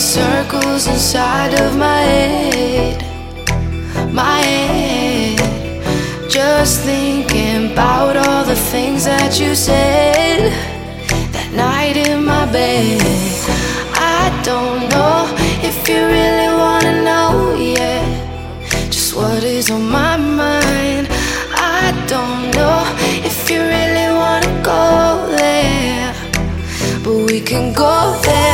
circles inside of my head, my head. Just thinking about all the things that you said that night in my bed. I don't know if you really wanna know yet, just what is on my mind. I don't know if you really wanna go there, but we can go there.